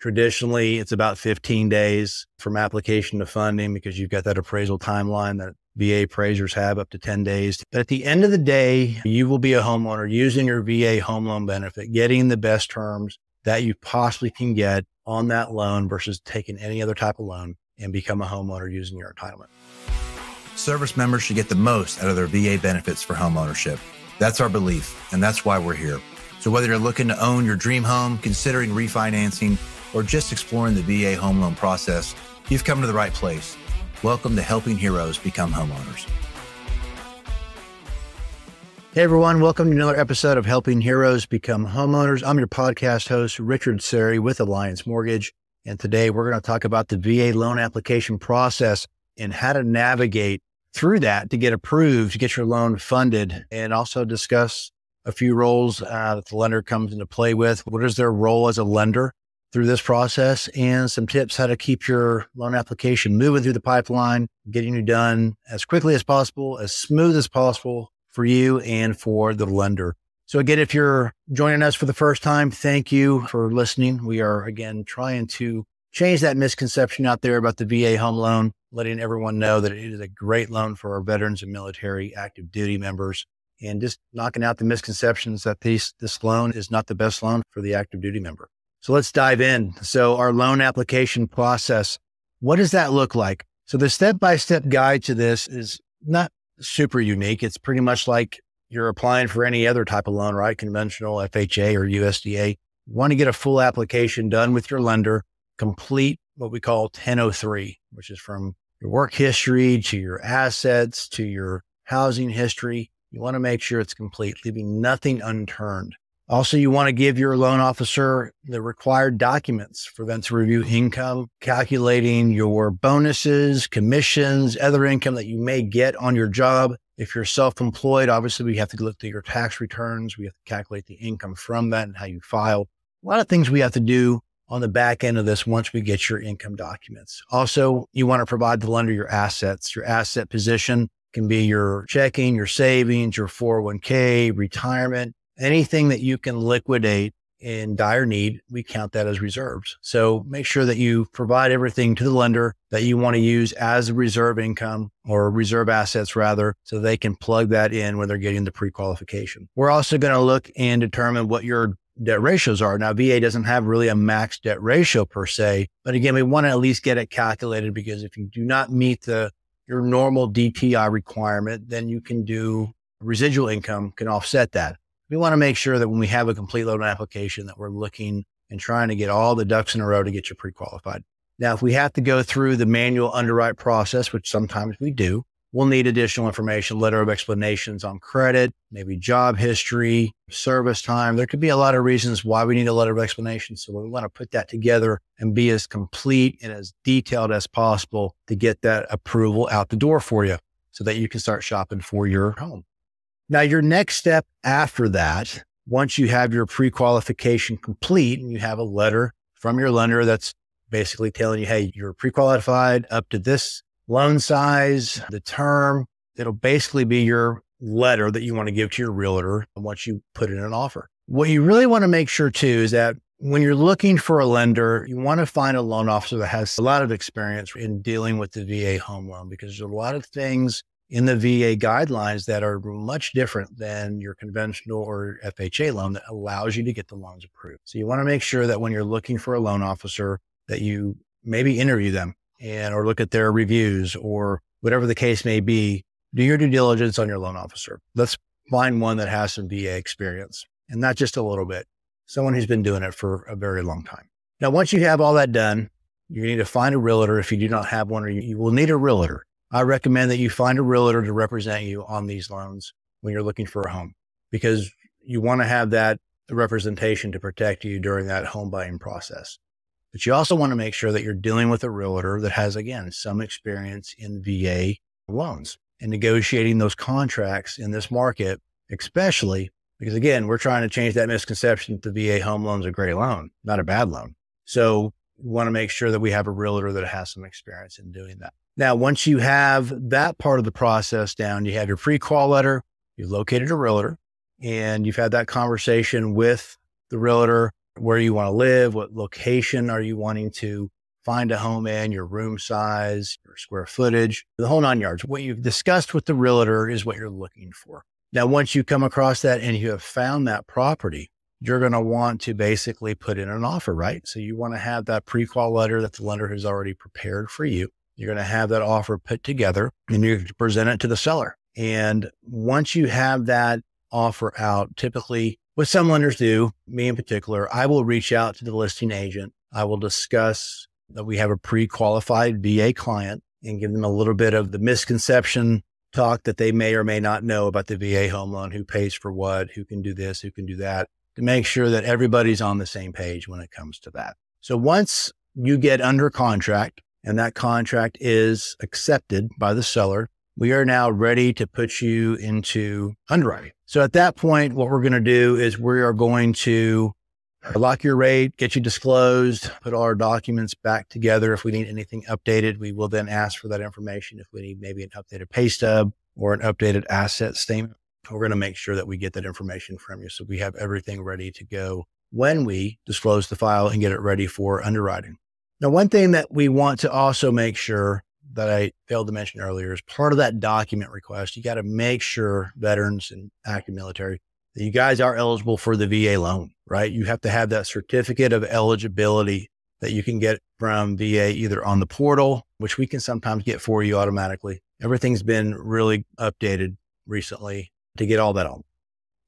Traditionally, it's about 15 days from application to funding because you've got that appraisal timeline that VA appraisers have up to 10 days. But at the end of the day, you will be a homeowner using your VA home loan benefit, getting the best terms that you possibly can get on that loan versus taking any other type of loan and become a homeowner using your entitlement. Service members should get the most out of their VA benefits for home ownership. That's our belief, and that's why we're here. So whether you're looking to own your dream home, considering refinancing, or just exploring the VA home loan process, you've come to the right place. Welcome to Helping Heroes Become Homeowners. Hey everyone, welcome to another episode of Helping Heroes Become Homeowners. I'm your podcast host, Richard Sari with Alliance Mortgage. And today we're going to talk about the VA loan application process and how to navigate through that to get approved, to get your loan funded, and also discuss a few roles uh, that the lender comes into play with. What is their role as a lender? Through this process and some tips how to keep your loan application moving through the pipeline, getting you done as quickly as possible, as smooth as possible for you and for the lender. So again, if you're joining us for the first time, thank you for listening. We are again trying to change that misconception out there about the VA home loan, letting everyone know that it is a great loan for our veterans and military active duty members and just knocking out the misconceptions that this, this loan is not the best loan for the active duty member. So let's dive in. So our loan application process, what does that look like? So the step-by-step guide to this is not super unique. It's pretty much like you're applying for any other type of loan, right? Conventional FHA or USDA. You want to get a full application done with your lender, complete what we call 1003, which is from your work history to your assets to your housing history. You want to make sure it's complete, leaving nothing unturned. Also, you want to give your loan officer the required documents for them to review income, calculating your bonuses, commissions, other income that you may get on your job. If you're self-employed, obviously we have to look at your tax returns. We have to calculate the income from that and how you file. A lot of things we have to do on the back end of this once we get your income documents. Also, you want to provide the lender your assets, your asset position can be your checking, your savings, your 401k, retirement anything that you can liquidate in dire need, we count that as reserves. So make sure that you provide everything to the lender that you want to use as reserve income or reserve assets rather, so they can plug that in when they're getting the pre-qualification. We're also going to look and determine what your debt ratios are. Now, VA doesn't have really a max debt ratio per se, but again, we want to at least get it calculated because if you do not meet the your normal DTI requirement, then you can do residual income can offset that we want to make sure that when we have a complete loan application that we're looking and trying to get all the ducks in a row to get you pre-qualified. Now, if we have to go through the manual underwrite process, which sometimes we do, we'll need additional information, letter of explanations on credit, maybe job history, service time. There could be a lot of reasons why we need a letter of explanation. So we want to put that together and be as complete and as detailed as possible to get that approval out the door for you so that you can start shopping for your home. Now, your next step after that, once you have your pre qualification complete and you have a letter from your lender that's basically telling you, hey, you're pre qualified up to this loan size, the term, it'll basically be your letter that you want to give to your realtor once you put in an offer. What you really want to make sure too is that when you're looking for a lender, you want to find a loan officer that has a lot of experience in dealing with the VA home loan because there's a lot of things in the VA guidelines that are much different than your conventional or FHA loan that allows you to get the loans approved. So you want to make sure that when you're looking for a loan officer that you maybe interview them and or look at their reviews or whatever the case may be, do your due diligence on your loan officer. Let's find one that has some VA experience and not just a little bit, someone who's been doing it for a very long time. Now, once you have all that done, you need to find a realtor if you do not have one, or you, you will need a realtor I recommend that you find a realtor to represent you on these loans when you're looking for a home because you want to have that representation to protect you during that home buying process. But you also want to make sure that you're dealing with a realtor that has, again, some experience in VA loans and negotiating those contracts in this market, especially because, again, we're trying to change that misconception that the VA home loan is a great loan, not a bad loan. So we want to make sure that we have a realtor that has some experience in doing that. Now, once you have that part of the process down, you have your pre-qual letter, you've located a realtor, and you've had that conversation with the realtor where you want to live, what location are you wanting to find a home in, your room size, your square footage, the whole nine yards. What you've discussed with the realtor is what you're looking for. Now, once you come across that and you have found that property, you're going to want to basically put in an offer, right? So you want to have that pre-qual letter that the lender has already prepared for you. You're going to have that offer put together and you present it to the seller. And once you have that offer out, typically what some lenders do, me in particular, I will reach out to the listing agent. I will discuss that we have a pre-qualified VA client and give them a little bit of the misconception talk that they may or may not know about the VA home loan, who pays for what, who can do this, who can do that, to make sure that everybody's on the same page when it comes to that. So once you get under contract and that contract is accepted by the seller, we are now ready to put you into underwriting. So at that point, what we're going to do is we are going to lock your rate, get you disclosed, put all our documents back together. If we need anything updated, we will then ask for that information. If we need maybe an updated pay stub or an updated asset statement, we're going to make sure that we get that information from you. So we have everything ready to go when we disclose the file and get it ready for underwriting. Now, one thing that we want to also make sure that I failed to mention earlier is part of that document request. You got to make sure veterans and active military that you guys are eligible for the VA loan, right? You have to have that certificate of eligibility that you can get from VA either on the portal, which we can sometimes get for you automatically. Everything's been really updated recently to get all that on.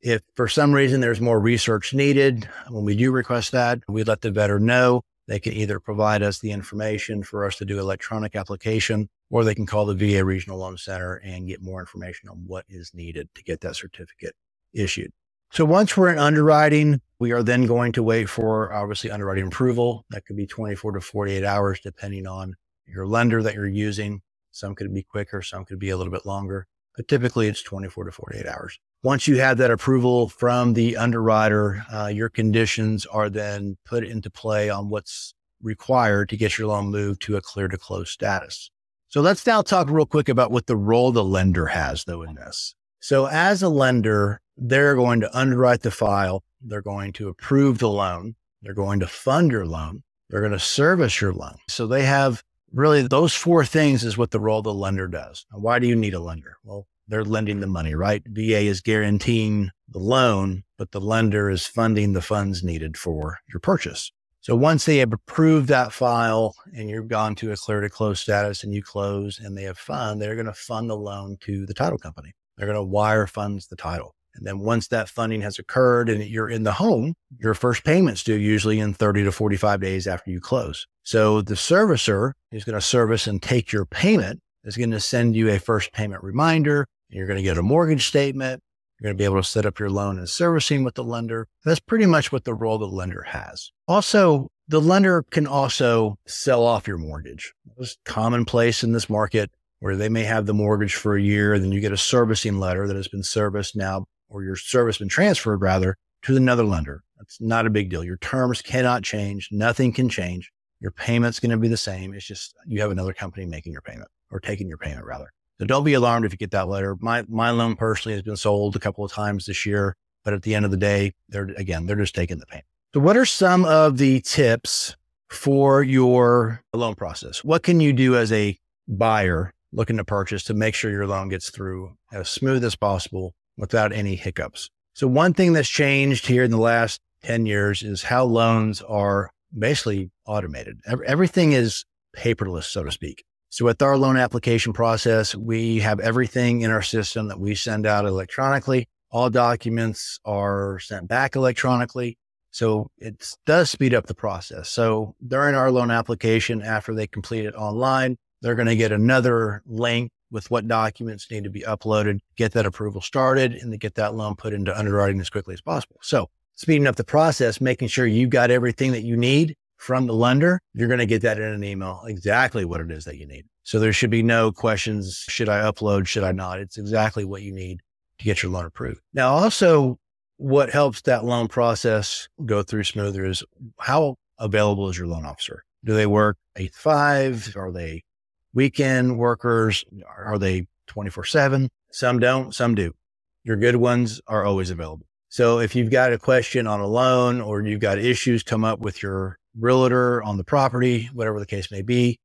If for some reason there's more research needed, when we do request that, we let the veteran know. They can either provide us the information for us to do electronic application, or they can call the VA Regional Loan Center and get more information on what is needed to get that certificate issued. So once we're in underwriting, we are then going to wait for obviously underwriting approval. That could be 24 to 48 hours, depending on your lender that you're using. Some could be quicker, some could be a little bit longer, but typically it's 24 to 48 hours. Once you have that approval from the underwriter, uh, your conditions are then put into play on what's required to get your loan moved to a clear to close status. So let's now talk real quick about what the role the lender has though in this. So as a lender, they're going to underwrite the file. They're going to approve the loan. They're going to fund your loan. They're going to service your loan. So they have really those four things is what the role of the lender does. Now, why do you need a lender? Well, they're lending the money, right? VA is guaranteeing the loan, but the lender is funding the funds needed for your purchase. So once they have approved that file and you've gone to a clear to close status and you close and they have fund, they're going to fund the loan to the title company. They're going to wire funds the title. And then once that funding has occurred and you're in the home, your first payment's due usually in 30 to 45 days after you close. So the servicer is going to service and take your payment is going to send you a first payment reminder. You're going to get a mortgage statement. You're going to be able to set up your loan and servicing with the lender. That's pretty much what the role the lender has. Also, the lender can also sell off your mortgage. It's commonplace in this market where they may have the mortgage for a year, then you get a servicing letter that has been serviced now or your service been transferred rather to another lender. That's not a big deal. Your terms cannot change. Nothing can change. Your payment's going to be the same. It's just you have another company making your payment or taking your payment rather. So don't be alarmed if you get that letter. My my loan personally has been sold a couple of times this year, but at the end of the day, they're again, they're just taking the payment. So what are some of the tips for your loan process? What can you do as a buyer looking to purchase to make sure your loan gets through as smooth as possible without any hiccups. So one thing that's changed here in the last 10 years is how loans are basically automated. Everything is paperless, so to speak. So with our loan application process, we have everything in our system that we send out electronically. All documents are sent back electronically. So it does speed up the process. So during our loan application, after they complete it online, they're going to get another link with what documents need to be uploaded, get that approval started, and to get that loan put into underwriting as quickly as possible. So speeding up the process, making sure you've got everything that you need from the lender, you're going to get that in an email, exactly what it is that you need. So there should be no questions. Should I upload? Should I not? It's exactly what you need to get your loan approved. Now, also what helps that loan process go through smoother is how available is your loan officer? Do they work eight to five? Are they weekend workers, are they 24 seven? Some don't, some do. Your good ones are always available. So if you've got a question on a loan or you've got issues come up with your realtor on the property, whatever the case may be,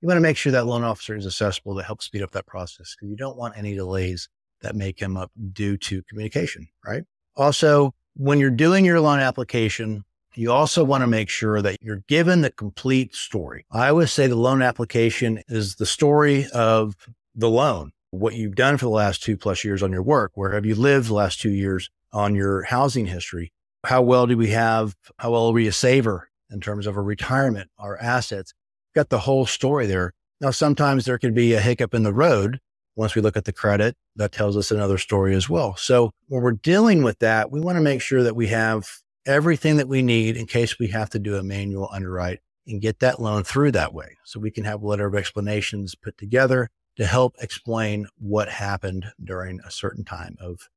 you want to make sure that loan officer is accessible to help speed up that process because you don't want any delays that may come up due to communication, right? Also, when you're doing your loan application, you also want to make sure that you're given the complete story. I always say the loan application is the story of the loan, what you've done for the last two plus years on your work. Where have you lived the last two years? on your housing history. How well do we have, how well are we a saver in terms of a retirement, our assets? Got the whole story there. Now, sometimes there could be a hiccup in the road. Once we look at the credit, that tells us another story as well. So when we're dealing with that, we want to make sure that we have everything that we need in case we have to do a manual underwrite and get that loan through that way. So we can have a letter of explanations put together to help explain what happened during a certain time of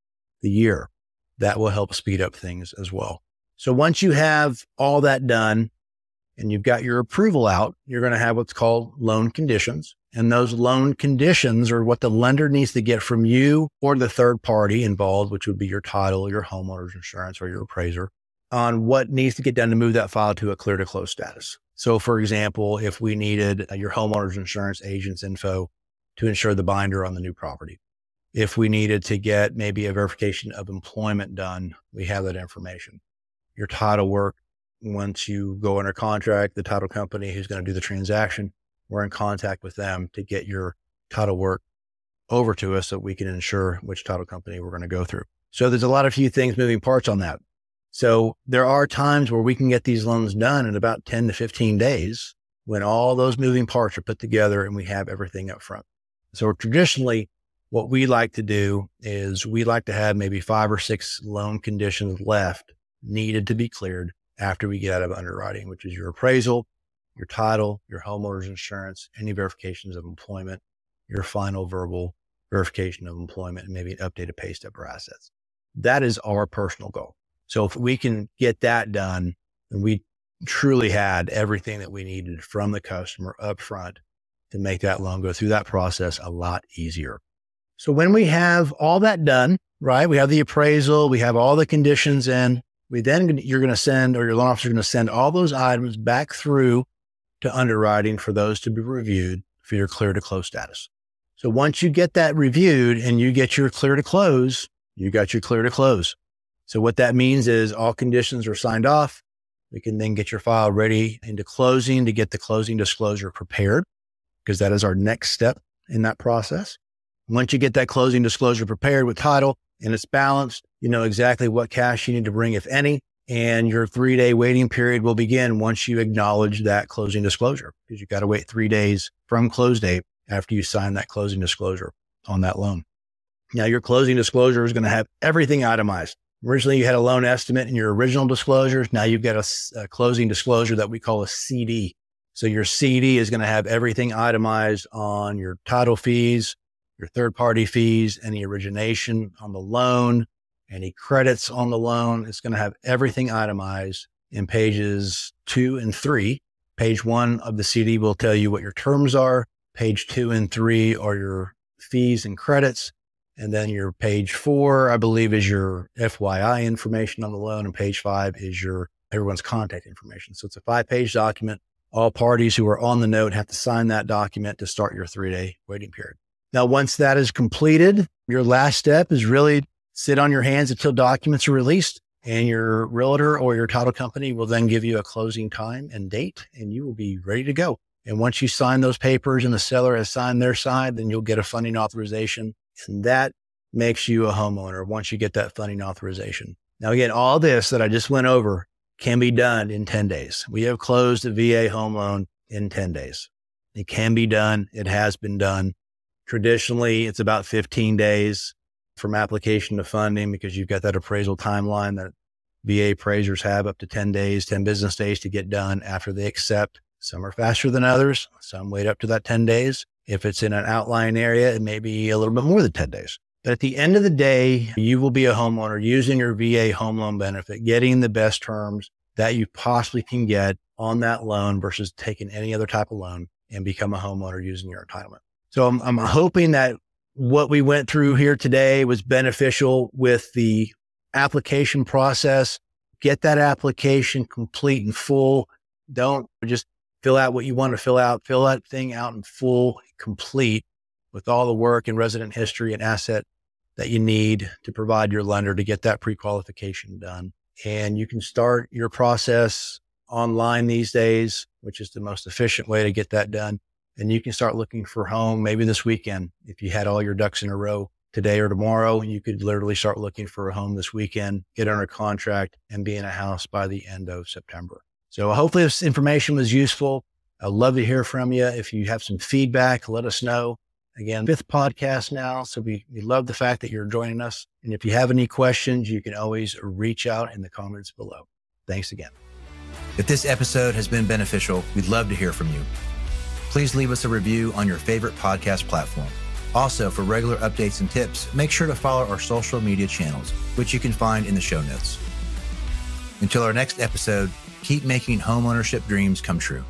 the year that will help speed up things as well. So once you have all that done and you've got your approval out, you're going to have what's called loan conditions. And those loan conditions are what the lender needs to get from you or the third party involved, which would be your title, your homeowner's insurance, or your appraiser on what needs to get done to move that file to a clear to close status. So, for example, if we needed uh, your homeowner's insurance agent's info to insure the binder on the new property, if we needed to get maybe a verification of employment done, we have that information. Your title work, once you go under contract, the title company who's going to do the transaction, we're in contact with them to get your title work over to us so we can ensure which title company we're going to go through. So there's a lot of few things moving parts on that. So there are times where we can get these loans done in about 10 to 15 days when all those moving parts are put together and we have everything up front. So traditionally, what we like to do is we like to have maybe five or six loan conditions left needed to be cleared after we get out of underwriting, which is your appraisal, your title, your homeowner's insurance, any verifications of employment, your final verbal verification of employment, and maybe an updated pay stub or assets. That is our personal goal. So if we can get that done, then we truly had everything that we needed from the customer up front to make that loan go through that process a lot easier. So when we have all that done, right, we have the appraisal, we have all the conditions in, we then you're going to send or your loan officer is going to send all those items back through to underwriting for those to be reviewed for your clear to close status. So once you get that reviewed and you get your clear to close, you got your clear to close. So what that means is all conditions are signed off. We can then get your file ready into closing to get the closing disclosure prepared because that is our next step in that process. Once you get that closing disclosure prepared with title and it's balanced, you know exactly what cash you need to bring, if any. And your three day waiting period will begin once you acknowledge that closing disclosure because you've got to wait three days from close date after you sign that closing disclosure on that loan. Now, your closing disclosure is going to have everything itemized. Originally, you had a loan estimate in your original disclosures. Now you've got a, a closing disclosure that we call a CD. So your CD is going to have everything itemized on your title fees, your third party fees, any origination on the loan, any credits on the loan. It's going to have everything itemized in pages two and three. Page one of the CD will tell you what your terms are. Page two and three are your fees and credits. And then your page four, I believe, is your FYI information on the loan. And page five is your everyone's contact information. So it's a five page document. All parties who are on the note have to sign that document to start your three day waiting period. Now, once that is completed, your last step is really sit on your hands until documents are released and your realtor or your title company will then give you a closing time and date and you will be ready to go. And once you sign those papers and the seller has signed their side, then you'll get a funding authorization and that makes you a homeowner once you get that funding authorization. Now, again, all this that I just went over can be done in 10 days. We have closed a VA home loan in 10 days. It can be done. It has been done. Traditionally, it's about 15 days from application to funding because you've got that appraisal timeline that VA appraisers have up to 10 days, 10 business days to get done after they accept. Some are faster than others. Some wait up to that 10 days. If it's in an outlying area, it may be a little bit more than 10 days. But at the end of the day, you will be a homeowner using your VA home loan benefit, getting the best terms that you possibly can get on that loan versus taking any other type of loan and become a homeowner using your entitlement. So I'm, I'm hoping that what we went through here today was beneficial with the application process. Get that application complete and full. Don't just fill out what you want to fill out. Fill that thing out in full, complete with all the work and resident history and asset that you need to provide your lender to get that pre-qualification done. And you can start your process online these days, which is the most efficient way to get that done. And you can start looking for home maybe this weekend. If you had all your ducks in a row today or tomorrow, you could literally start looking for a home this weekend, get under contract and be in a house by the end of September. So hopefully this information was useful. I'd love to hear from you. If you have some feedback, let us know. Again, fifth podcast now. So we, we love the fact that you're joining us. And if you have any questions, you can always reach out in the comments below. Thanks again. If this episode has been beneficial, we'd love to hear from you. Please leave us a review on your favorite podcast platform. Also, for regular updates and tips, make sure to follow our social media channels, which you can find in the show notes. Until our next episode, keep making homeownership dreams come true.